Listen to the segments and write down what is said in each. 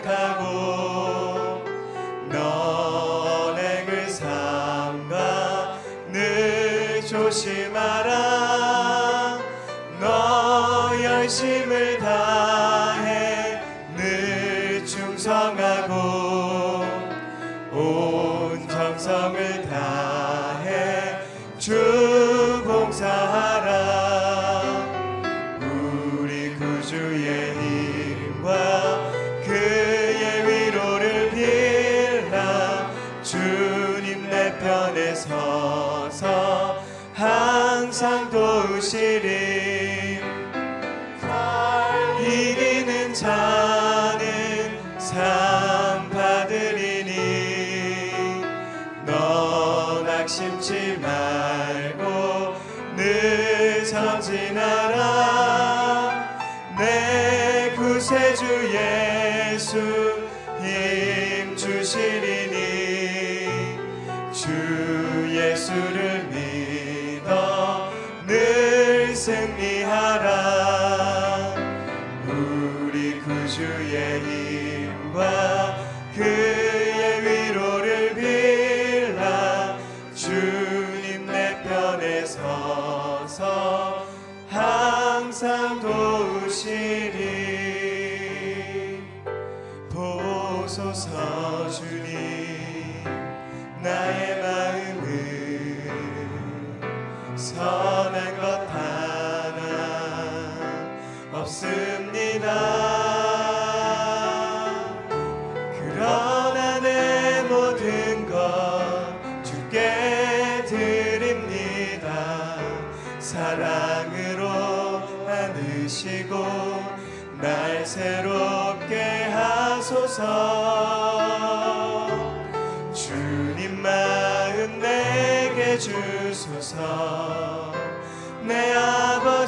선택하고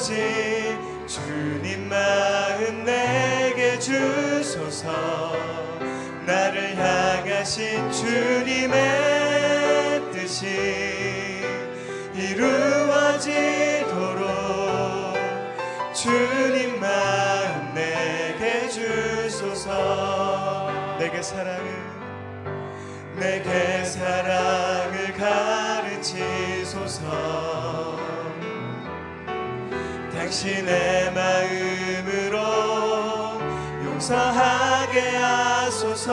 아버지 주님 마음 내게 주소서. 나를 향하신 주님의 뜻이 이루어지도록 주님 마음 내게 주소서. 내게 사랑을 내게 사랑을 가르치소서 당신의 마음으로 용서하게 하소서.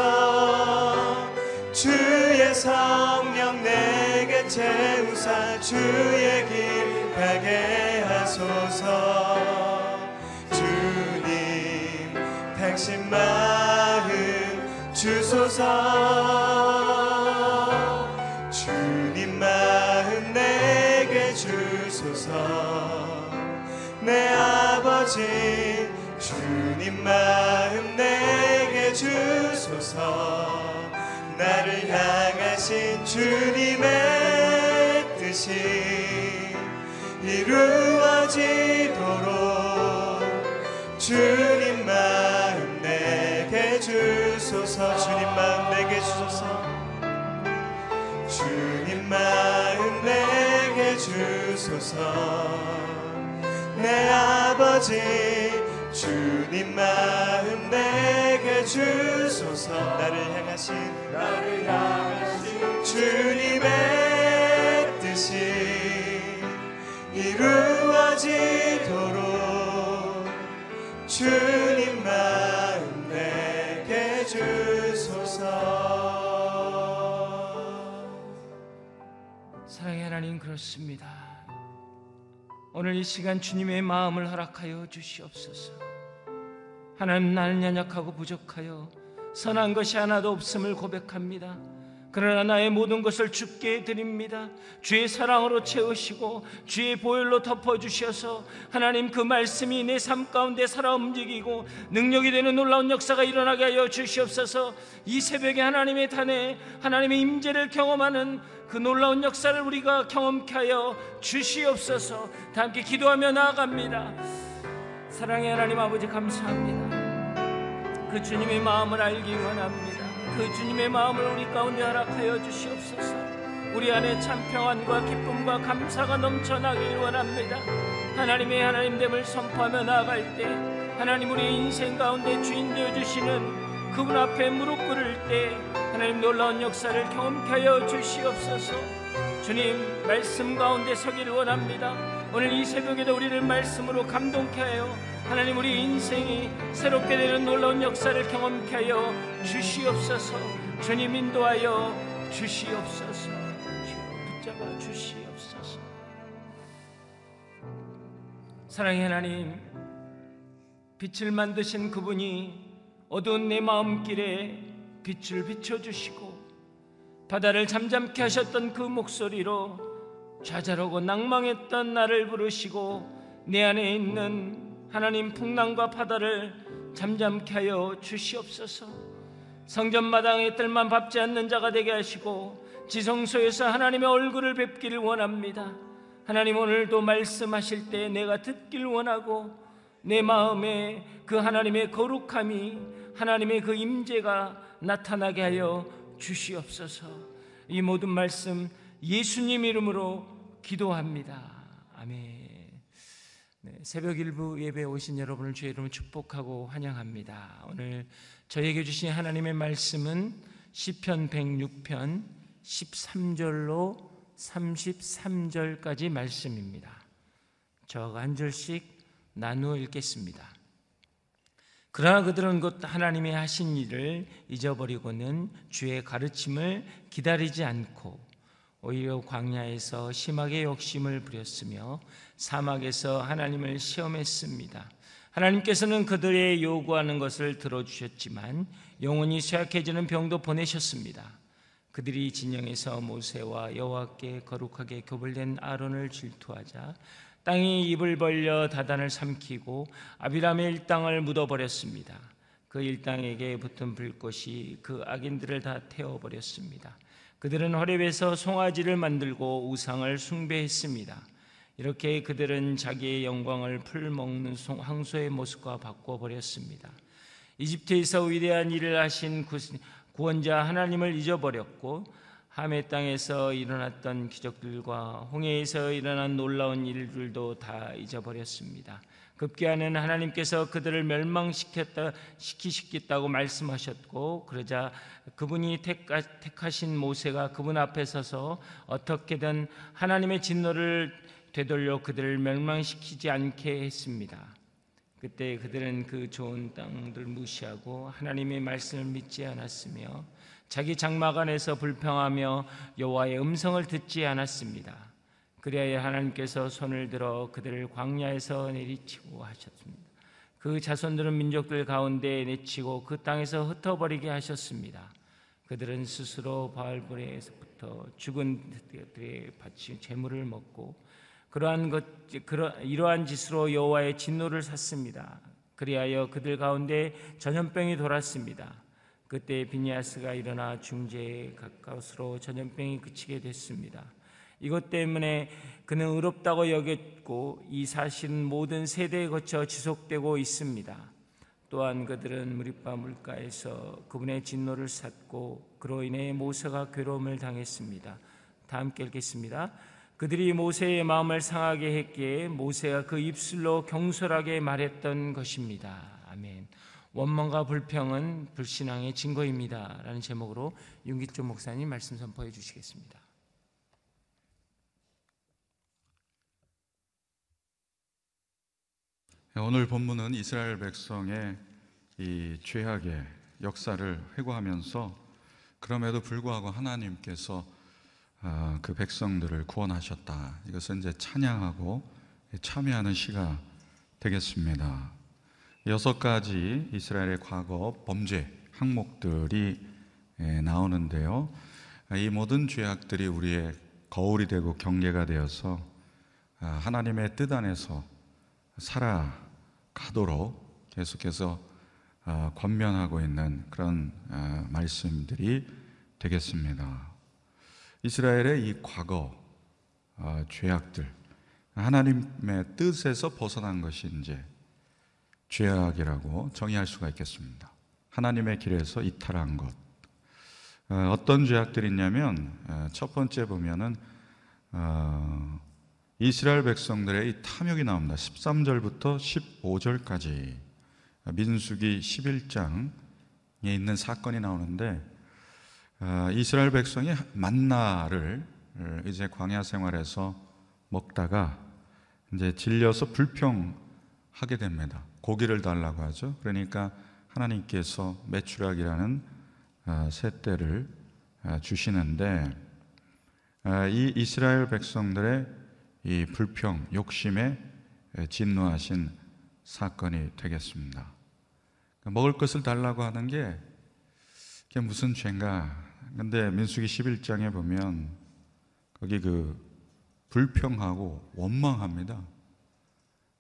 주의 성령 내게 채우사 주의 길 가게 하소서. 주님 당신 마음 주소서 내 아버지 주님 마음 내게 주소서. 나를 향하신 주님의 뜻이 이루어지도록 주님 마음 내게 주소서. 주님 마음 내게 주소서. 주님 마음 내게 주소서 내 아버지 주님 마음 내게 주소서 나를 향하신 나를 향하신 주님의 뜻이 이루어지도록 주님 마음 내게 주소서 사랑의 하나님 그렇습니다. 오늘 이 시간 주님의 마음을 허락하여 주시옵소서. 하나님 나는 연약하고 부족하여 선한 것이 하나도 없음을 고백합니다. 그러나 나의 모든 것을 주께 드립니다. 주의 사랑으로 채우시고 주의 보혈로 덮어 주셔서 하나님 그 말씀이 내 삶 가운데 살아 움직이고 능력이 되는 놀라운 역사가 일어나게 하여 주시옵소서 이 새벽에 하나님의 탄에 하나님의 임재를 경험하는 그 놀라운 역사를 우리가 경험케 하여 주시옵소서 다 함께 기도하며 나아갑니다. 사랑의 하나님 아버지 감사합니다. 그 주님의 마음을 알기 원합니다. 그 주님의 마음을 우리 가운데 허락하여 주시옵소서. 우리 안에 참 평안과 기쁨과 감사가 넘쳐나길 원합니다. 하나님의 하나님됨을 선포하며 나아갈 때 하나님 우리 인생 가운데 주인 되어 주시는 그분 앞에 무릎 꿇을 때 하나님 놀라운 역사를 경험케 하여 주시옵소서. 주님 말씀 가운데 서기를 원합니다. 오늘 이 새벽에도 우리를 말씀으로 감동케 하여 하나님 우리 인생이 새롭게 되는 놀라운 역사를 경험케 하여 주시옵소서. 주님 인도하여 주시옵소서. 붙잡아 주시옵소서. 사랑의 하나님 빛을 만드신 그분이 어두운 내 마음길에 빛을 비춰주시고 바다를 잠잠케 하셨던 그 목소리로 좌절하고 낭망했던 나를 부르시고 내 안에 있는 하나님 풍랑과 바다를 잠잠케 하여 주시옵소서. 성전 마당에 뜰만 밟지 않는 자가 되게 하시고 지성소에서 하나님의 얼굴을 뵙기를 원합니다. 하나님 오늘도 말씀하실 때 내가 듣길 원하고 내 마음에 그 하나님의 거룩함이 하나님의 그 임재가 나타나게 하여 주시옵소서. 이 모든 말씀 예수님 이름으로 기도합니다. 아멘. 네, 새벽 일부 예배 오신 여러분을 주의 이름으로 축복하고 환영합니다. 오늘 저에게 주신 하나님의 말씀은 시편 106편 13절로 33절까지 말씀입니다. 저가 한 절씩 나누어 읽겠습니다. 그러나 그들은 곧 하나님의 하신 일을 잊어버리고는 주의 가르침을 기다리지 않고 오히려 광야에서 심하게 욕심을 부렸으며 사막에서 하나님을 시험했습니다. 하나님께서는 그들의 요구하는 것을 들어주셨지만 영혼이 쇠약해지는 병도 보내셨습니다. 그들이 진영에서 모세와 여호와께 거룩하게 교벌된 아론을 질투하자 땅이 입을 벌려 다단을 삼키고 아비람의 일당을 묻어버렸습니다. 그 일당에게 붙은 불꽃이 그 악인들을 다 태워버렸습니다. 그들은 호렙에서 송아지를 만들고 우상을 숭배했습니다. 이렇게 그들은 자기의 영광을 풀먹는 황소의 모습과 바꿔버렸습니다. 이집트에서 위대한 일을 하신 구원자 하나님을 잊어버렸고 함의 땅에서 일어났던 기적들과 홍해에서 일어난 놀라운 일들도 다 잊어버렸습니다. 급기야는 하나님께서 그들을 멸망시켰다 시키시겠다고 말씀하셨고 그러자 그분이 택하신 모세가 그분 앞에 서서 어떻게든 하나님의 진노를 되돌려 그들을 멸망시키지 않게 했습니다. 그때 그들은 그 좋은 땅들 무시하고 하나님의 말씀을 믿지 않았으며 자기 장막 안에서 불평하며 여호와의 음성을 듣지 않았습니다. 그리하여 하나님께서 손을 들어 그들을 광야에서 내리치고 하셨습니다. 그 자손들은 민족들 가운데 내치고 그 땅에서 흩어버리게 하셨습니다. 그들은 스스로 바알불에서부터 죽은 것들의 바치 재물을 먹고 그러한 것 그러, 이러한 짓으로 여호와의 진노를 샀습니다. 그리하여 그들 가운데 전염병이 돌았습니다. 그때 비니아스가 일어나 중재에 가까스로 전염병이 그치게 됐습니다. 이것 때문에 그는 의롭다고 여겼고 이 사실은 모든 세대에 거쳐 지속되고 있습니다. 또한 그들은 무리바 물가에서 그분의 진노를 샀고 그로 인해 모세가 괴로움을 당했습니다. 다 함께 읽겠습니다. 그들이 모세의 마음을 상하게 했기에 모세가 그 입술로 경솔하게 말했던 것입니다. 아멘. 원망과 불평은 불신앙의 증거입니다. 라는 제목으로 윤기조 목사님 말씀 선포해 주시겠습니다. 오늘 본문은 이스라엘 백성의 이 죄악의 역사를 회고하면서 그럼에도 불구하고 하나님께서 아, 그 백성들을 구원하셨다. 이것은 이제 찬양하고 참여하는 시가 되겠습니다. 여섯 가지 이스라엘의 과거 범죄 항목들이 예, 나오는데요. 이 모든 죄악들이 우리의 거울이 되고 경계가 되어서 아, 하나님의 뜻 안에서 살아 가도록 계속해서 아, 권면하고 있는 그런 아, 말씀들이 되겠습니다. 이스라엘의 이 과거 죄악들 하나님의 뜻에서 벗어난 것이 이제 죄악이라고 정의할 수가 있겠습니다. 하나님의 길에서 이탈한 것. 어, 어떤 죄악들이 있냐면 어, 첫 번째 보면은 어, 이스라엘 백성들의 이 탐욕이 나옵니다. 13절부터 15절까지 민수기 11장에 있는 사건이 나오는데 이스라엘 백성이 만나를 이제 광야 생활에서 먹다가 이제 질려서 불평하게 됩니다. 고기를 달라고 하죠. 그러니까 하나님께서 매출학이라는 아, 새떼를 아, 주시는데 아, 이 이스라엘 백성들의 이 불평, 욕심에 진노하신 사건이 되겠습니다. 그러니까 먹을 것을 달라고 하는 게 그게 무슨 죄인가? 근데 민수기 11장에 보면 거기 그 불평하고 원망합니다.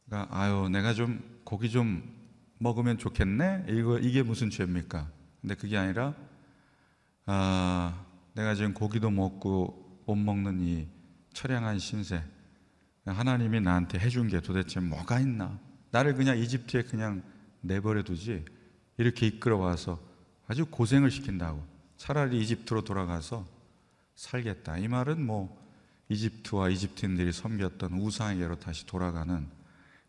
그러니까 아유 내가 좀 고기 좀 먹으면 좋겠네. 이거 이게 무슨 죄입니까? 근데 그게 아니라 아 내가 지금 고기도 먹고 못 먹는 이 처량한 신세 하나님이 나한테 해준 게 도대체 뭐가 있나? 나를 그냥 이집트에 그냥 내버려 두지 이렇게 이끌어 와서 아주 고생을 시킨다고 차라리 이집트로 돌아가서 살겠다. 이 말은 뭐 이집트와 이집트인들이 섬겼던 우상에게로 다시 돌아가는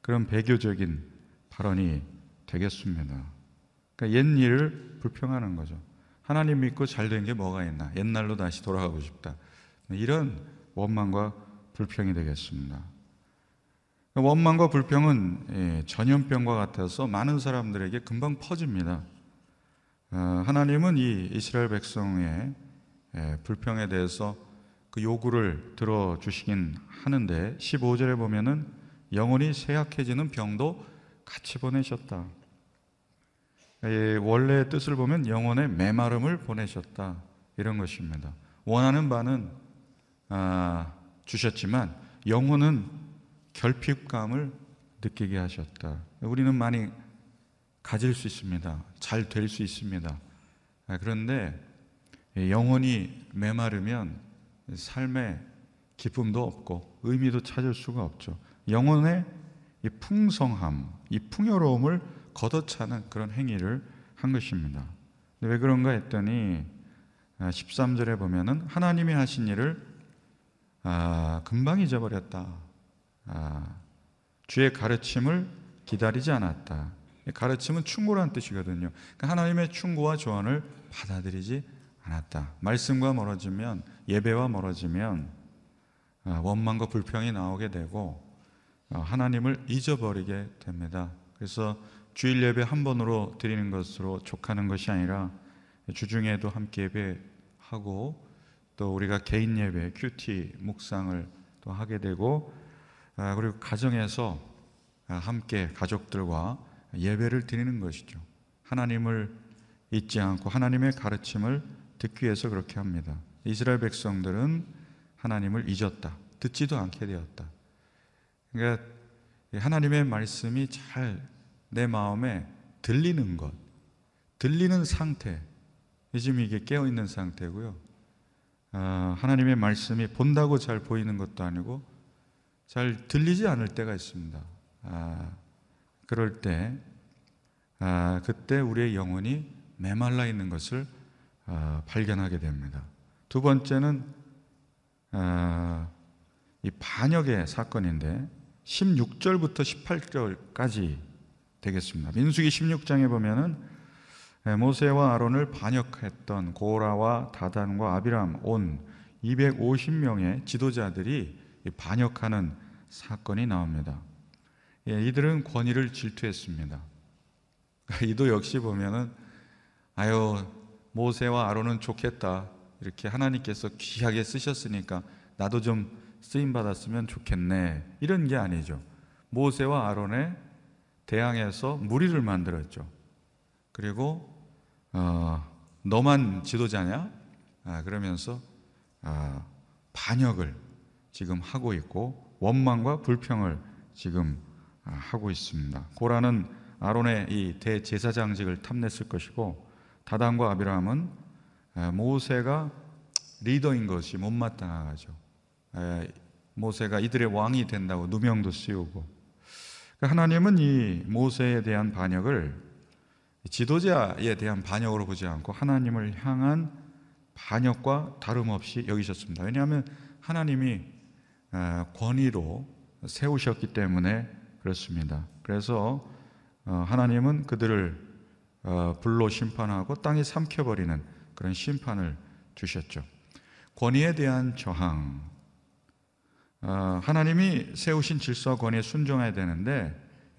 그런 배교적인 발언이 되겠습니다. 그러니까 옛 일을 불평하는 거죠. 하나님 믿고 잘 된 게 뭐가 있나? 옛날로 다시 돌아가고 싶다. 이런 원망과 불평이 되겠습니다. 원망과 불평은 예, 전염병과 같아서 많은 사람들에게 금방 퍼집니다. 어, 하나님은 이 이스라엘 백성의 예, 불평에 대해서 그 요구를 들어주시긴 하는데 15절에 보면은 영혼이 쇠약해지는 병도 같이 보내셨다. 예, 원래 뜻을 보면 영혼의 메마름을 보내셨다. 이런 것입니다. 원하는 바는 아, 주셨지만 영혼은 결핍감을 느끼게 하셨다. 우리는 많이 가질 수 있습니다. 잘 될 수 있습니다. 아, 그런데 영혼이 메마르면 삶에 기쁨도 없고 의미도 찾을 수가 없죠. 영혼의 이 풍성함, 이 풍요로움을 걷어차는 그런 행위를 한 것입니다. 왜 그런가 했더니 13절에 아, 보면은 하나님이 하신 일을 아, 금방 잊어버렸다. 아, 주의 가르침을 기다리지 않았다. 가르침은 충고란 뜻이거든요. 그러니까 하나님의 충고와 조언을 받아들이지 않았다. 말씀과 멀어지면 예배와 멀어지면 아, 원망과 불평이 나오게 되고 어, 하나님을 잊어버리게 됩니다. 그래서 주일 예배 한 번으로 드리는 것으로 족하는 것이 아니라 주중에도 함께 예배하고 또 우리가 개인 예배, 큐티 묵상을 또 하게 되고 아, 그리고 가정에서 아, 함께 가족들과 예배를 드리는 것이죠. 하나님을 잊지 않고 하나님의 가르침을 듣기 위해서 그렇게 합니다. 이스라엘 백성들은 하나님을 잊었다. 듣지도 않게 되었다. 그러니까 하나님의 말씀이 잘 내 마음에 들리는 것, 들리는 상태, 요즘 이게 깨어 있는 상태고요. 아, 하나님의 말씀이 본다고 잘 보이는 것도 아니고 잘 들리지 않을 때가 있습니다. 아, 그럴 때, 아, 그때 우리의 영혼이 메말라 있는 것을 아, 발견하게 됩니다. 두 번째는 아, 이 반역의 사건인데 16절부터 18절까지 되겠습니다. 민수기 16장에 보면은 모세와 아론을 반역했던 고라와 다단과 아비람 온 250명의 지도자들이 반역하는 사건이 나옵니다. 예, 이들은 권위를 질투했습니다. 이도 역시 보면은 아유 모세와 아론은 좋겠다 이렇게 하나님께서 귀하게 쓰셨으니까 나도 좀 쓰임 받았으면 좋겠네 이런 게 아니죠. 모세와 아론의 대항해서 무리를 만들었죠. 그리고 어, 너만 지도자냐? 아, 그러면서 아, 반역을 지금 하고 있고 원망과 불평을 지금 아, 하고 있습니다. 고라는 아론의 이 대제사장직을 탐냈을 것이고 다단과 아비람은 아, 모세가 리더인 것이 못마땅하죠. 아, 모세가 이들의 왕이 된다고 누명도 씌우고 그러니까 하나님은 이 모세에 대한 반역을 지도자에 대한 반역으로 보지 않고 하나님을 향한 반역과 다름없이 여기셨습니다. 왜냐하면 하나님이 아, 권위로 세우셨기 때문에 그렇습니다. 그래서 어, 하나님은 그들을 어, 불로 심판하고 땅이 삼켜버리는 그런 심판을 주셨죠. 권위에 대한 저항. 어, 하나님이 세우신 질서와 권위에 순종해야 되는데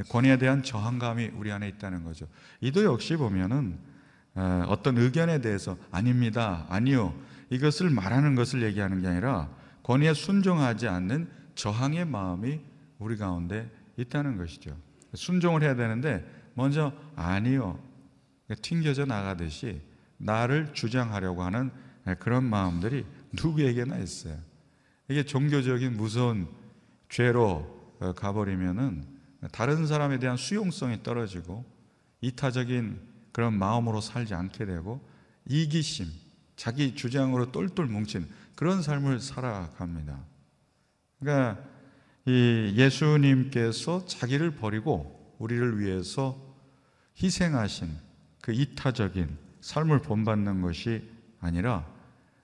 권위에 대한 저항감이 우리 안에 있다는 거죠. 이도 역시 보면은 어떤 의견에 대해서 아닙니다, 아니요 이것을 말하는 것을 얘기하는 게 아니라 권위에 순종하지 않는 저항의 마음이 우리 가운데 있다는 것이죠. 순종을 해야 되는데 먼저 아니요 튕겨져 나가듯이 나를 주장하려고 하는 그런 마음들이 누구에게나 있어요. 이게 종교적인 무서운 죄로 어, 가버리면은 다른 사람에 대한 수용성이 떨어지고 이타적인 그런 마음으로 살지 않게 되고 이기심, 자기 주장으로 똘똘 뭉친 그런 삶을 살아갑니다. 그러니까 이 예수님께서 자기를 버리고 우리를 위해서 희생하신 그 이타적인 삶을 본받는 것이 아니라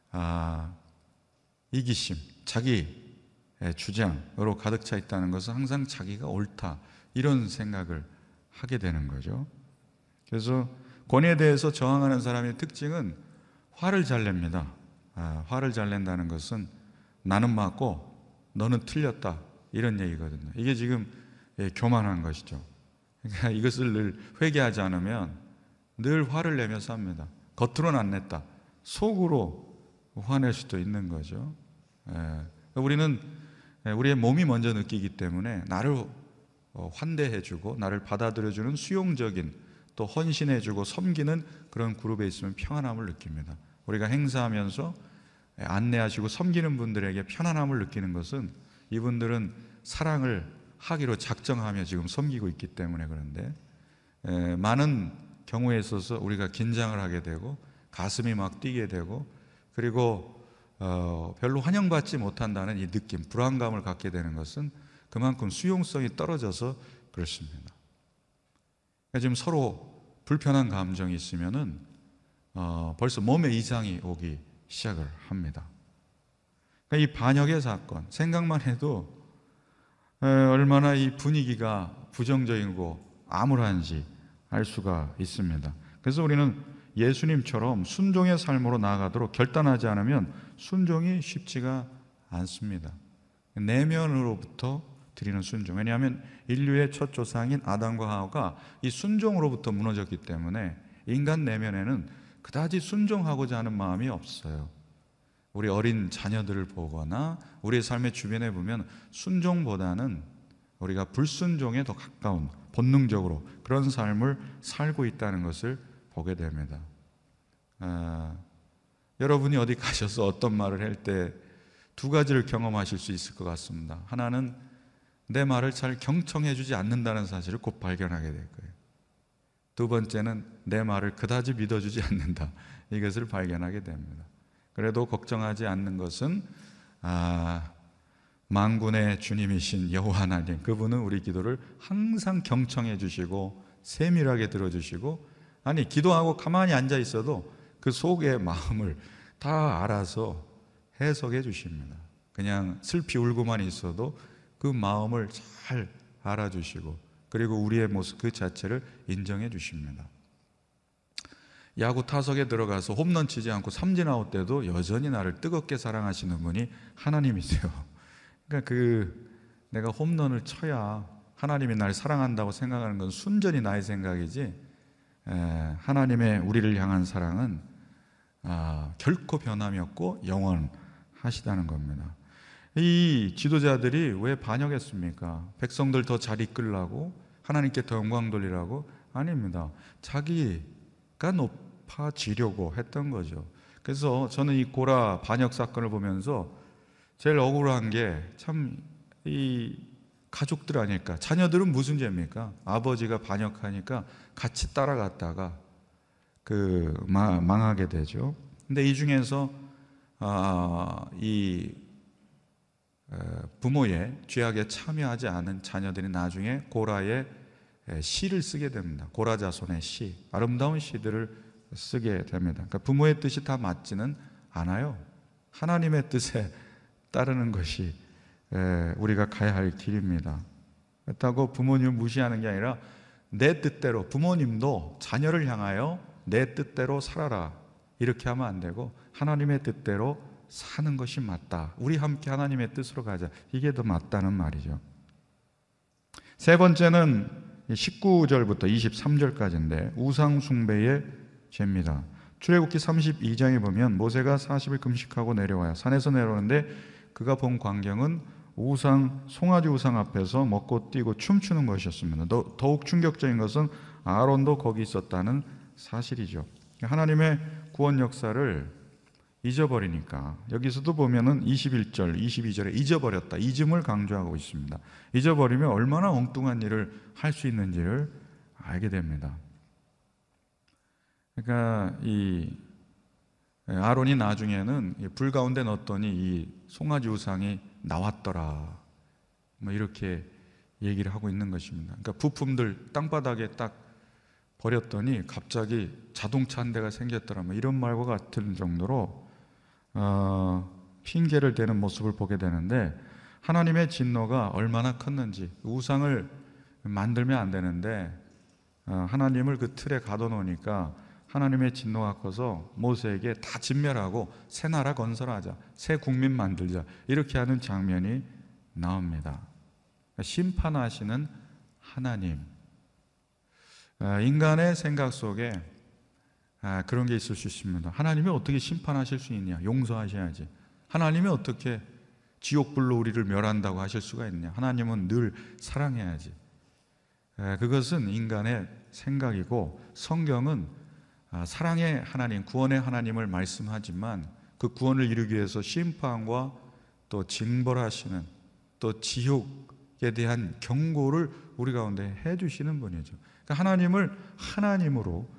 아, 이기심, 자기 주장으로 가득 차 있다는 것은 항상 자기가 옳다 이런 생각을 하게 되는 거죠. 그래서 권위에 대해서 저항하는 사람의 특징은 화를 잘 냅니다. 아, 화를 잘 낸다는 것은 나는 맞고 너는 틀렸다 이런 얘기거든요. 이게 지금 예, 교만한 것이죠. 그러니까 이것을 늘 회개하지 않으면 늘 화를 내며 삽니다. 겉으로는 안 냈다. 속으로 화낼 수도 있는 거죠. 예. 우리는 예, 우리의 몸이 먼저 느끼기 때문에 나를 어, 환대해주고 나를 받아들여주는 수용적인 또 헌신해주고 섬기는 그런 그룹에 있으면 평안함을 느낍니다. 우리가 행사하면서 안내하시고 섬기는 분들에게 편안함을 느끼는 것은 이분들은 사랑을 하기로 작정하며 지금 섬기고 있기 때문에 그런데 많은 경우에 있어서 우리가 긴장을 하게 되고 가슴이 막 뛰게 되고 그리고 어, 별로 환영받지 못한다는 이 느낌, 불안감을 갖게 되는 것은 그만큼 수용성이 떨어져서 그렇습니다. 그러니까 지금 서로 불편한 감정이 있으면은 어, 벌써 몸에 이상이 오기 시작을 합니다. 그러니까 이 반역의 사건 생각만 해도 에, 얼마나 이 분위기가 부정적이고 암울한지 알 수가 있습니다. 그래서 우리는 예수님처럼 순종의 삶으로 나아가도록 결단하지 않으면 순종이 쉽지가 않습니다. 내면으로부터 드리는 순종. 왜냐하면 인류의 첫 조상인 아담과 하와가 이 순종으로부터 무너졌기 때문에 인간 내면에는 그다지 순종하고자 하는 마음이 없어요. 우리 어린 자녀들을 보거나 우리의 삶의 주변에 보면 순종보다는 우리가 불순종에 더 가까운 본능적으로 그런 삶을 살고 있다는 것을 보게 됩니다. 아, 여러분이 어디 가셔서 어떤 말을 할 때 두 가지를 경험하실 수 있을 것 같습니다. 하나는 내 말을 잘 경청해 주지 않는다는 사실을 곧 발견하게 될 거예요. 두 번째는 내 말을 그다지 믿어주지 않는다. 이것을 발견하게 됩니다. 그래도 걱정하지 않는 것은 아, 만군의 주님이신 여호와 하나님 그분은 우리 기도를 항상 경청해 주시고 세밀하게 들어주시고 아니 기도하고 가만히 앉아 있어도 그 속의 마음을 다 알아서 해석해 주십니다. 그냥 슬피 울고만 있어도 그 마음을 잘 알아주시고 그리고 우리의 모습 그 자체를 인정해 주십니다. 야구 타석에 들어가서 홈런 치지 않고 삼진 아웃 때도 여전히 나를 뜨겁게 사랑하시는 분이 하나님이세요. 그러니까 그 내가 홈런을 쳐야 하나님이 날 사랑한다고 생각하는 건 순전히 나의 생각이지 하나님의 우리를 향한 사랑은 아, 결코 변함이 없고 영원하시다는 겁니다. 이 지도자들이 왜 반역했습니까? 백성들 더 잘 이끌라고 하나님께 더 영광 돌리라고 아닙니다. 자기가 높아지려고 했던 거죠. 그래서 저는 이 고라 반역 사건을 보면서 제일 억울한 게 참 이 가족들 아닐까. 자녀들은 무슨 죄입니까? 아버지가 반역하니까 같이 따라갔다가 그 망하게 되죠. 근데 이 중에서 아, 이 부모의 죄악에 참여하지 않은 자녀들이 나중에 고라의 시를 쓰게 됩니다. 고라 자손의 시, 아름다운 시들을 쓰게 됩니다. 그러니까 부모의 뜻이 다 맞지는 않아요. 하나님의 뜻에 따르는 것이 우리가 가야 할 길입니다. 그렇다고 부모님을 무시하는 게 아니라 내 뜻대로 부모님도 자녀를 향하여 내 뜻대로 살아라 이렇게 하면 안 되고 하나님의 뜻대로 사는 것이 맞다. 우리 함께 하나님의 뜻으로 가자. 이게 더 맞다는 말이죠. 세 번째는 19절부터 23절까지인데 우상숭배의 죄입니다. 출애굽기 32장에 보면 모세가 40일 금식하고 내려와요. 산에서 내려오는데 그가 본 광경은 우상 송아지 우상 앞에서 먹고 뛰고 춤추는 것이었습니다. 더욱 충격적인 것은 아론도 거기 있었다는 사실이죠. 하나님의 구원 역사를 잊어버리니까 여기서도 보면은 21절, 22절에 잊어버렸다. 잊음을 강조하고 있습니다. 잊어버리면 얼마나 엉뚱한 일을 할 수 있는지를 알게 됩니다. 그러니까 이 아론이 나중에는 불 가운데 넣었더니 이 송아지 우상이 나왔더라. 뭐 이렇게 얘기를 하고 있는 것입니다. 그러니까 부품들 땅바닥에 딱 버렸더니 갑자기 자동차 한 대가 생겼더라. 뭐 이런 말과 같은 정도로 어, 핑계를 대는 모습을 보게 되는데 하나님의 진노가 얼마나 컸는지 우상을 만들면 안 되는데 어, 하나님을 그 틀에 가둬놓으니까 하나님의 진노가 커서 모세에게 다 진멸하고 새 나라 건설하자 새 국민 만들자 이렇게 하는 장면이 나옵니다. 심판하시는 하나님 어, 인간의 생각 속에 아, 그런 게 있을 수 있습니다. 하나님이 어떻게 심판하실 수 있냐? 용서하셔야지. 하나님이 어떻게 지옥불로 우리를 멸한다고 하실 수가 있냐? 하나님은 늘 사랑해야지. 아, 그것은 인간의 생각이고 성경은 아, 사랑의 하나님, 구원의 하나님을 말씀하지만 그 구원을 이루기 위해서 심판과 또 징벌하시는 또 지옥에 대한 경고를 우리 가운데 해주시는 분이죠. 그러니까 하나님을 하나님으로 아,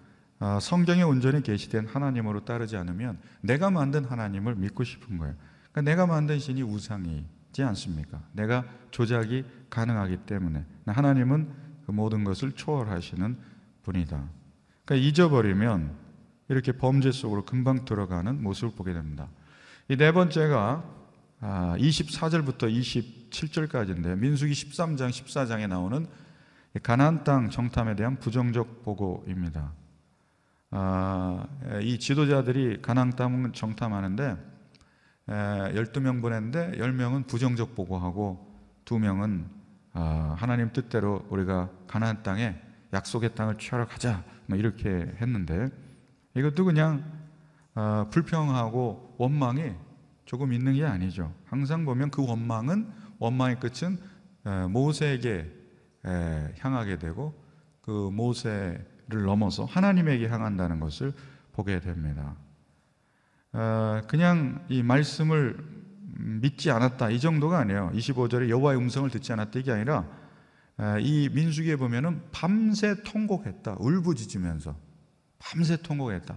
성경에 온전히 계시된 하나님으로 따르지 않으면 내가 만든 하나님을 믿고 싶은 거예요. 그러니까 내가 만든 신이 우상이지 않습니까? 내가 조작이 가능하기 때문에 하나님은 그 모든 것을 초월하시는 분이다. 그러니까 잊어버리면 이렇게 범죄 속으로 금방 들어가는 모습을 보게 됩니다. 이 네 번째가 24절부터 아, 27절까지인데 민수기 13장 14장에 나오는 가나안 땅 정탐에 대한 부정적 보고입니다. 아, 이 지도자들이 가나안 땅을 정탐하는데 12명 보냈는데 10명은 부정적 보고하고 2명은 아, 하나님 뜻대로 우리가 가나안 땅에 약속의 땅을 취하러 가자 뭐 이렇게 했는데 이것도 그냥 아, 불평하고 원망이 조금 있는 게 아니죠. 항상 보면 그 원망은 원망의 끝은 모세에게 향하게 되고 그 모세 를 넘어서 하나님에게 향한다는 것을 보게 됩니다. 어, 그냥 이 말씀을 믿지 않았다 이 정도가 아니에요. 25절에 여호와의 음성을 듣지 않았다 이게 아니라 어, 이 민수기에 보면은 밤새 통곡했다. 울부짖으면서 밤새 통곡했다.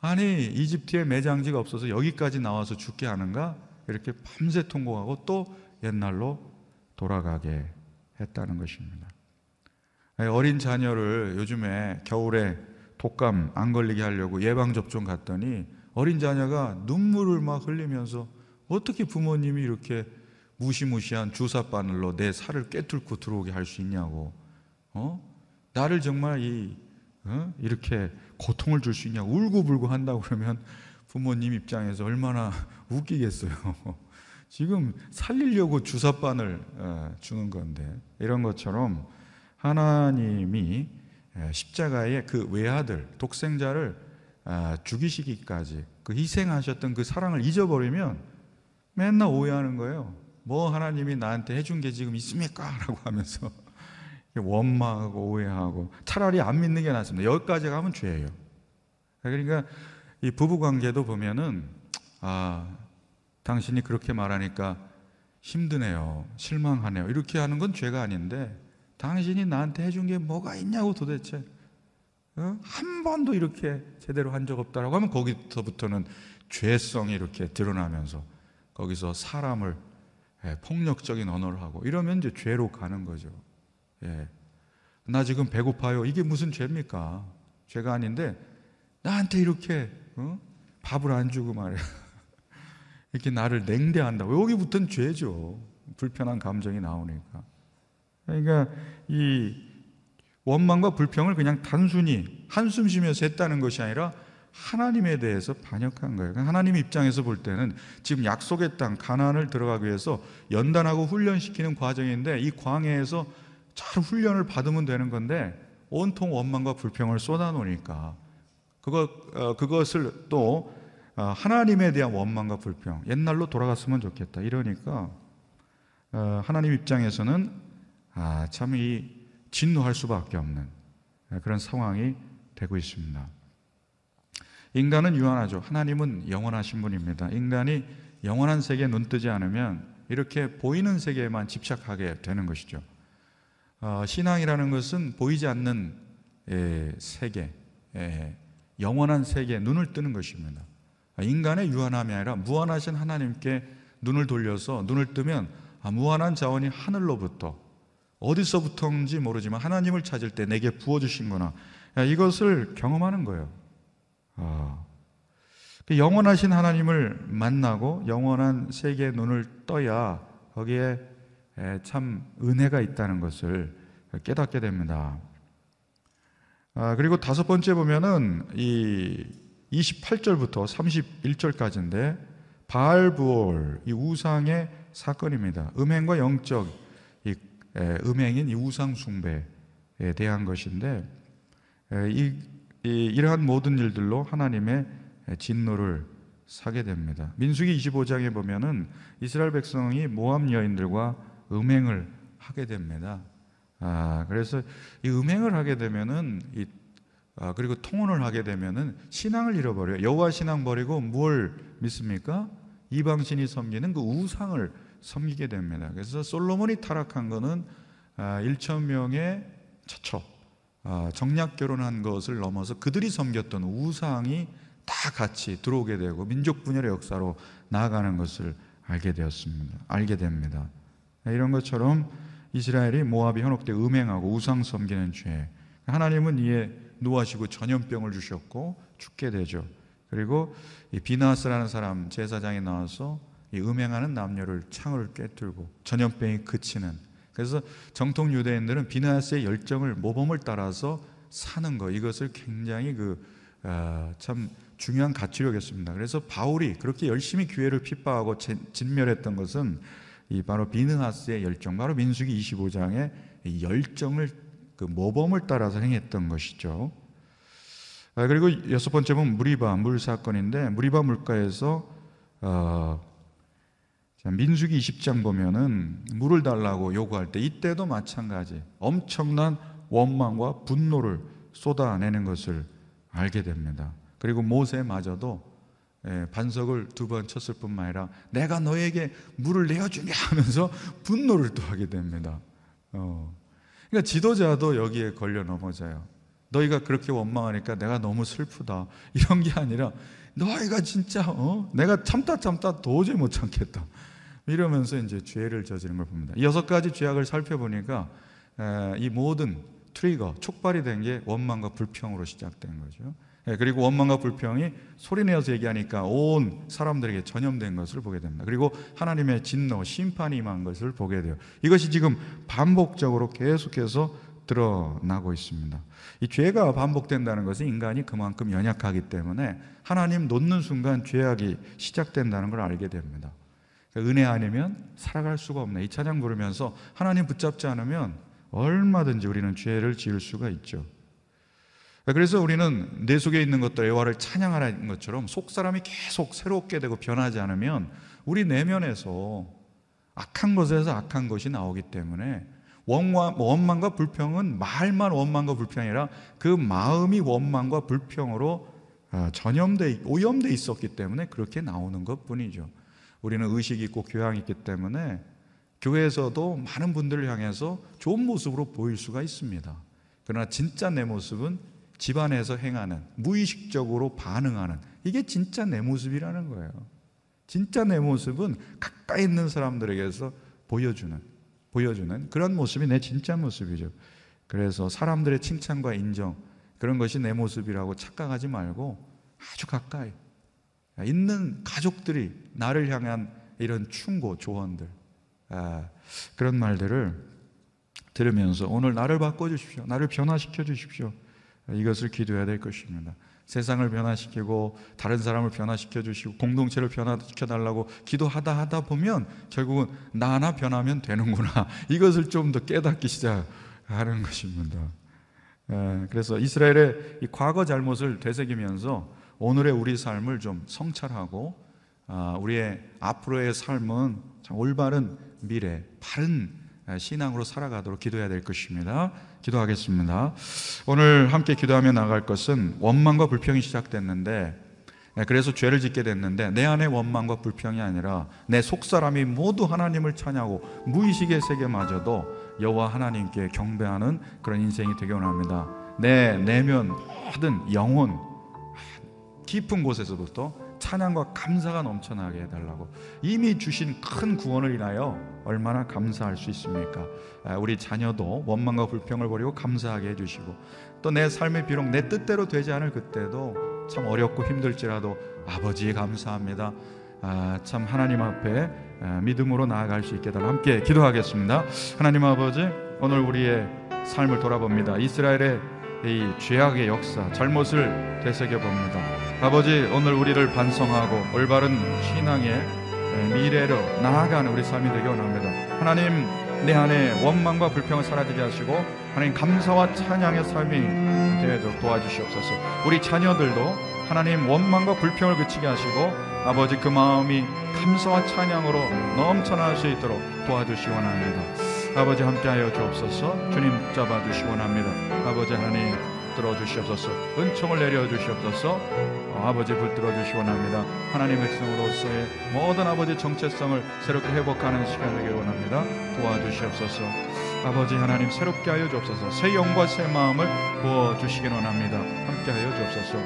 아니 이집트에 매장지가 없어서 여기까지 나와서 죽게 하는가? 이렇게 밤새 통곡하고 또 옛날로 돌아가게 했다는 것입니다. 어린 자녀를 요즘에 겨울에 독감 안 걸리게 하려고 예방접종 갔더니 어린 자녀가 눈물을 막 흘리면서 어떻게 부모님이 이렇게 무시무시한 주사 바늘로 내 살을 깨뚫고 들어오게 할 수 있냐고, 어? 나를 정말 이, 어? 이렇게 고통을 줄 수 있냐, 울고불고 한다고 그러면 부모님 입장에서 얼마나 웃기겠어요. 지금 살리려고 주사 바늘 어, 주는 건데, 이런 것처럼 하나님이 십자가의 그 외아들, 독생자를 아, 죽이시기까지 그 희생하셨던 그 사랑을 잊어버리면 맨날 오해하는 거예요. 뭐 하나님이 나한테 해준 게 지금 있습니까? 라고 하면서 원망하고 오해하고 차라리 안 믿는 게 낫습니다. 여기까지 가면 죄예요. 그러니까 이 부부 관계도 보면은 아 당신이 그렇게 말하니까 힘드네요, 실망하네요. 이렇게 하는 건 죄가 아닌데 당신이 나한테 해준 게 뭐가 있냐고 도대체 어? 한 번도 이렇게 제대로 한 적 없다라고 하면 거기서부터는 죄성이 이렇게 드러나면서 거기서 사람을 예, 폭력적인 언어를 하고 이러면 이제 죄로 가는 거죠. 예. 나 지금 배고파요. 이게 무슨 죄입니까? 죄가 아닌데 나한테 이렇게 어? 밥을 안 주고 말이야. 이렇게 나를 냉대한다고 여기부터는 죄죠. 불편한 감정이 나오니까. 그러니까 이 원망과 불평을 그냥 단순히 한숨 쉬면서 했다는 것이 아니라 하나님에 대해서 반역한 거예요. 그러니까 하나님 입장에서 볼 때는 지금 약속의 땅 가나안을 들어가기 위해서 연단하고 훈련시키는 과정인데 이 광야에서 잘 훈련을 받으면 되는 건데 온통 원망과 불평을 쏟아놓으니까 그것 어, 그것을 또 어, 하나님에 대한 원망과 불평 옛날로 돌아갔으면 좋겠다 이러니까 어, 하나님 입장에서는 아, 참 이 진노할 수밖에 없는 그런 상황이 되고 있습니다. 인간은 유한하죠. 하나님은 영원하신 분입니다. 인간이 영원한 세계에 눈 뜨지 않으면 이렇게 보이는 세계에만 집착하게 되는 것이죠. 어, 신앙이라는 것은 보이지 않는 에, 세계, 에, 영원한 세계에 눈을 뜨는 것입니다. 인간의 유한함이 아니라 무한하신 하나님께 눈을 돌려서 눈을 뜨면 아, 무한한 자원이 하늘로부터 어디서부터인지 모르지만 하나님을 찾을 때 내게 부어주신 거나 이것을 경험하는 거예요. 아, 그 영원하신 하나님을 만나고 영원한 세계의 눈을 떠야 거기에 참 은혜가 있다는 것을 깨닫게 됩니다. 아, 그리고 다섯 번째 보면은 이 28절부터 31절까지인데 바알부올 이 우상의 사건입니다. 음행과 영적 이 음행인 이 우상 숭배에 대한 것인데 이, 이 이러한 모든 일들로 하나님의 진노를 사게 됩니다. 민수기 25장에 보면은 이스라엘 백성이 모함 여인들과 음행을 하게 됩니다. 아, 그래서 이 음행을 하게 되면은 이 아, 그리고 통혼을 하게 되면은 신앙을 잃어버려요. 여호와 신앙 버리고 뭘 믿습니까? 이방신이 섬기는 그 우상을 섬기게 됩니다. 그래서 솔로몬이 타락한 것은 1천 아, 명의 처처 아, 정략 결혼한 것을 넘어서 그들이 섬겼던 우상이 다 같이 들어오게 되고 민족 분열의 역사로 나아가는 것을 알게 되었습니다. 알게 됩니다. 이런 것처럼 이스라엘이 모압이 현혹돼 음행하고 우상 섬기는 죄. 하나님은 이에 노하시고 전염병을 주셨고 죽게 되죠. 그리고 이 비나스라는 사람 제사장이 나와서 이 음행하는 남녀를 창을 꿰뚫고 전염병이 그치는 그래서 정통 유대인들은 비나스의 열정을 모범을 따라서 사는 거 이것을 굉장히 그참 아, 중요한 가치력이었습니다. 그래서 바울이 그렇게 열심히 교회를 핍박하고 진멸했던 것은 이 바로 비느하스의 열정, 바로 민수기 25장의 열정을 그 모범을 따라서 행했던 것이죠. 아, 그리고 여섯 번째 는 무리바 물 사건인데 무리바 물가에서 어, 민수기 20장 보면은 물을 달라고 요구할 때 이때도 마찬가지 엄청난 원망과 분노를 쏟아내는 것을 알게 됩니다. 그리고 모세마저도 예, 반석을 두 번 쳤을 뿐만 아니라 내가 너에게 물을 내어주냐 하면서 분노를 또 하게 됩니다. 어. 그러니까 지도자도 여기에 걸려 넘어져요. 너희가 그렇게 원망하니까 내가 너무 슬프다. 이런 게 아니라 너희가 진짜 어? 내가 참다 참다 도저히 못 참겠다. 이러면서 이제 죄를 저지른 걸 봅니다. 여섯 가지 죄악을 살펴보니까 에, 이 모든 트리거 촉발이 된 게 원망과 불평으로 시작된 거죠. 예, 그리고 원망과 불평이 소리내어서 얘기하니까 온 사람들에게 전염된 것을 보게 됩니다. 그리고 하나님의 진노, 심판이 임한 것을 보게 돼요. 이것이 지금 반복적으로 계속해서 드러나고 있습니다. 이 죄가 반복된다는 것은 인간이 그만큼 연약하기 때문에 하나님 놓는 순간 죄악이 시작된다는 걸 알게 됩니다. 그러니까 은혜 아니면 살아갈 수가 없네. 이 찬양 부르면서 하나님 붙잡지 않으면 얼마든지 우리는 죄를 지을 수가 있죠. 그래서 우리는 내 속에 있는 것들 애화를 찬양하라는 것처럼 속 사람이 계속 새롭게 되고 변하지 않으면 우리 내면에서 악한 것에서 악한 것이 나오기 때문에 원망과 불평은 말만 원망과 불평이라 그 마음이 원망과 불평으로 어, 전염돼 오염돼 있었기 때문에 그렇게 나오는 것뿐이죠. 우리는 의식이 있고 교양이 있기 때문에 교회에서도 많은 분들을 향해서 좋은 모습으로 보일 수가 있습니다. 그러나 진짜 내 모습은 집안에서 행하는 무의식적으로 반응하는 이게 진짜 내 모습이라는 거예요. 진짜 내 모습은 가까이 있는 사람들에게서 보여주는 보여주는 그런 모습이 내 진짜 모습이죠. 그래서 사람들의 칭찬과 인정 그런 것이 내 모습이라고 착각하지 말고 아주 가까이 있는 가족들이 나를 향한 이런 충고 조언들 아, 그런 말들을 들으면서 오늘 나를 바꿔 주십시오. 나를 변화시켜 주십시오. 이것을 기도해야 될 것입니다. 세상을 변화시키고 다른 사람을 변화시켜 주시고 공동체를 변화시켜 달라고 기도하다 하다 보면 결국은 나 하나 변하면 되는구나. 이것을 좀 더 깨닫기 시작하는 것입니다. 그래서 이스라엘의 과거 잘못을 되새기면서 오늘의 우리 삶을 좀 성찰하고 아, 우리의 앞으로의 삶은 올바른 미래, 바른 신앙으로 살아가도록 기도해야 될 것입니다. 기도하겠습니다. 오늘 함께 기도하며 나갈 것은 원망과 불평이 시작됐는데 그래서 죄를 짓게 됐는데 내 안에 원망과 불평이 아니라 내 속사람이 모두 하나님을 찬양하고 무의식의 세계마저도 여호와 하나님께 경배하는 그런 인생이 되기 원합니다. 내 내면 모든 영혼 깊은 곳에서부터 찬양과 감사가 넘쳐나게 해달라고 이미 주신 큰 구원을 인하여 얼마나 감사할 수 있습니까? 아, 우리 자녀도 원망과 불평을 버리고 감사하게 해주시고 또 내 삶이 비록 내 뜻대로 되지 않을 그때도 참 어렵고 힘들지라도 아버지 감사합니다. 아, 참 하나님 앞에 아, 믿음으로 나아갈 수 있게 달라 함께 기도하겠습니다. 하나님 아버지 오늘 우리의 삶을 돌아봅니다. 이스라엘의 이 죄악의 역사, 잘못을 되새겨 봅니다. 아버지, 오늘 우리를 반성하고 올바른 신앙의 미래로 나아가는 우리 삶이 되기 원합니다. 하나님, 내 안에 원망과 불평을 사라지게 하시고 하나님 감사와 찬양의 삶이 되도록 도와주시옵소서. 우리 자녀들도 하나님 원망과 불평을 그치게 하시고 아버지 그 마음이 감사와 찬양으로 넘쳐날 수 있도록 도와주시기 원합니다. 아버지 함께하여 주옵소서 주님 잡아 주시기 원합니다 아버지 하나님 들어 주시옵소서. 은총을 내려 주시옵소서. 어, 아버지 붙들어 주시기 원합니다. 하나님의 백성으로서의 모든 아버지 정체성을 새롭게 회복하는 시간 되기를 원합니다. 도와주시옵소서. 아버지 하나님 새롭게 하여 주옵소서. 새 영과 새 마음을 부어 주시기 원합니다. 함께 하여 주옵소서.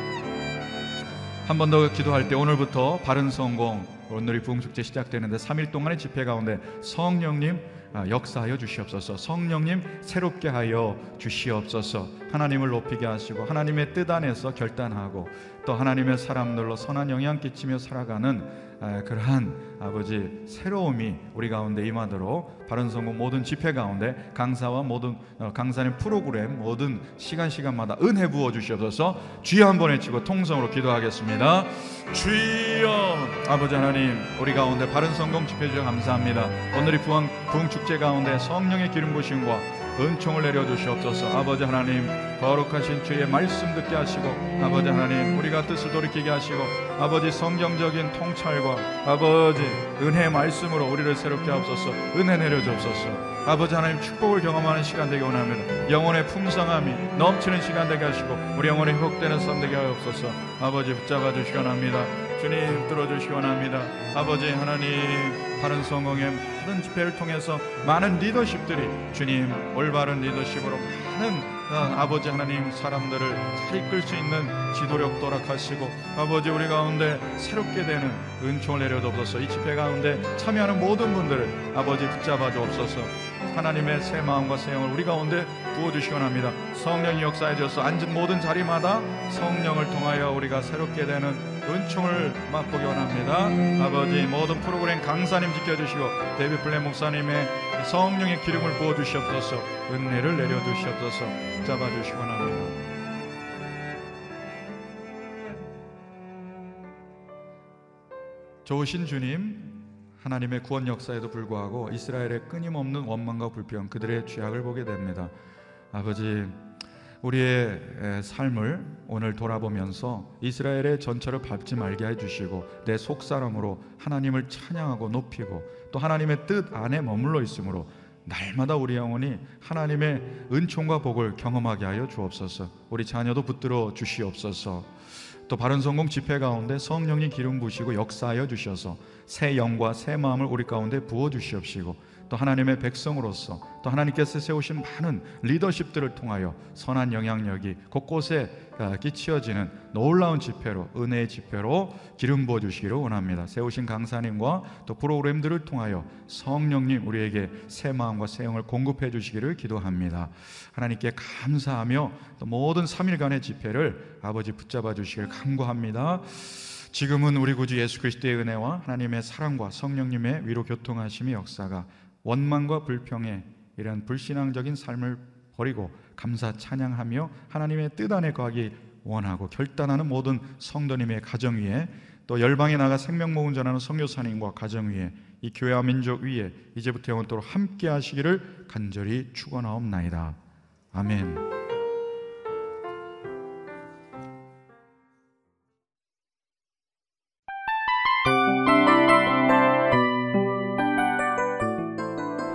한 번 더 기도할 때 오늘부터 바른 성공 오늘이 부흥축제 시작되는데 3일 동안의 집회 가운데 성령님 아, 역사하여 주시옵소서. 성령님 새롭게 하여 주시옵소서. 하나님을 높이게 하시고 하나님의 뜻 안에서 결단하고 또 하나님의 사람들로 선한 영향 끼치며 살아가는 아, 그러한 아버지 새로움이 우리 가운데 임하도록 바른 성공 모든 집회 가운데 강사와 모든 어, 강사님 프로그램 모든 시간 시간마다 은혜 부어 주시옵소서. 주여 한번 외치고 통성으로 기도하겠습니다. 주여 아버지 하나님 우리 가운데 바른 성공 집회 주셔 감사합니다. 오늘이 부흥 축제 가운데 성령의 기름 부심과 은총을 내려 주시옵소서. 아버지 하나님 거룩하신 주의 말씀 듣게 하시고 아버지 하나님 우리가 뜻을 돌이키게 하시고 아버지 성경적인 통찰과 아버지 은혜의 말씀으로 우리를 새롭게 하옵소서. 은혜 내려 주옵소서. 아버지 하나님 축복을 경험하는 시간 되기 원합니다. 영혼의 풍성함이 넘치는 시간 되게 하시고 우리 영혼의 회복되는 삶 되게 하옵소서. 아버지 붙잡아 주시기 원합니다. 주님 들어주시기 원합니다. 아버지 하나님 바른 성공의 모든 집회를 통해서 많은 리더십들이 주님 올바른 리더십으로 많은 어, 아버지 하나님 사람들을 잘 이끌 수 있는 지도력 도락하시고 아버지 우리 가운데 새롭게 되는 은총을 내려주옵소서 이 집회 가운데 참여하는 모든 분들을 아버지 붙잡아 주옵소서 하나님의 새 마음과 새 영을 우리 가운데 부어주시기 원합니다 성령이 역사해 주셔서 앉은 모든 자리마다 성령을 통하여 우리가 새롭게 되는 은총을 맛보기 원합니다. 아버지 모든 프로그램 강사님 지켜주시고 데뷔 플레 목사님의 성령의 기름을 부어 주시옵소서. 은혜를 내려 주시옵소서. 잡아 주시기 원합니다. 좋으신 주님 하나님의 구원 역사에도 불구하고 이스라엘의 끊임없는 원망과 불평 그들의 죄악을 보게 됩니다. 아버지 우리의 에, 삶을 오늘 돌아보면서 이스라엘의 전철을 밟지 말게 해주시고 내 속사람으로 하나님을 찬양하고 높이고 또 하나님의 뜻 안에 머물러 있으므로 날마다 우리 영혼이 하나님의 은총과 복을 경험하게 하여 주옵소서. 우리 자녀도 붙들어 주시옵소서. 또 바른 성공 집회 가운데 성령님 기름 부시고 역사하여 주셔서 새 영과 새 마음을 우리 가운데 부어 주시옵시고 또 하나님의 백성으로서 또 하나님께서 세우신 많은 리더십들을 통하여 선한 영향력이 곳곳에 아, 끼치어지는 놀라운 집회로 은혜의 집회로 기름 부어 주시기를 원합니다. 세우신 강사님과 또 프로그램들을 통하여 성령님 우리에게 새 마음과 새 영을 공급해 주시기를 기도합니다. 하나님께 감사하며 또 모든 3일간의 집회를 아버지 붙잡아 주시기를 간구합니다. 지금은 우리 구주 예수 그리스도의 은혜와 하나님의 사랑과 성령님의 위로 교통하심의 역사가 원망과 불평에 이런 불신앙적인 삶을 버리고 감사 찬양하며 하나님의 뜻 안에 거하기 원하고 결단하는 모든 성도님의 가정 위에 또 열방에 나가 생명 모은 전하는 성교사님과 가정 위에 이 교회와 민족 위에 이제부터 영원토록 함께 하시기를 간절히 축원하옵나이다. 아멘.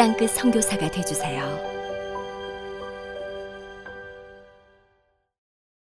땅끝 선교사가 되주세요.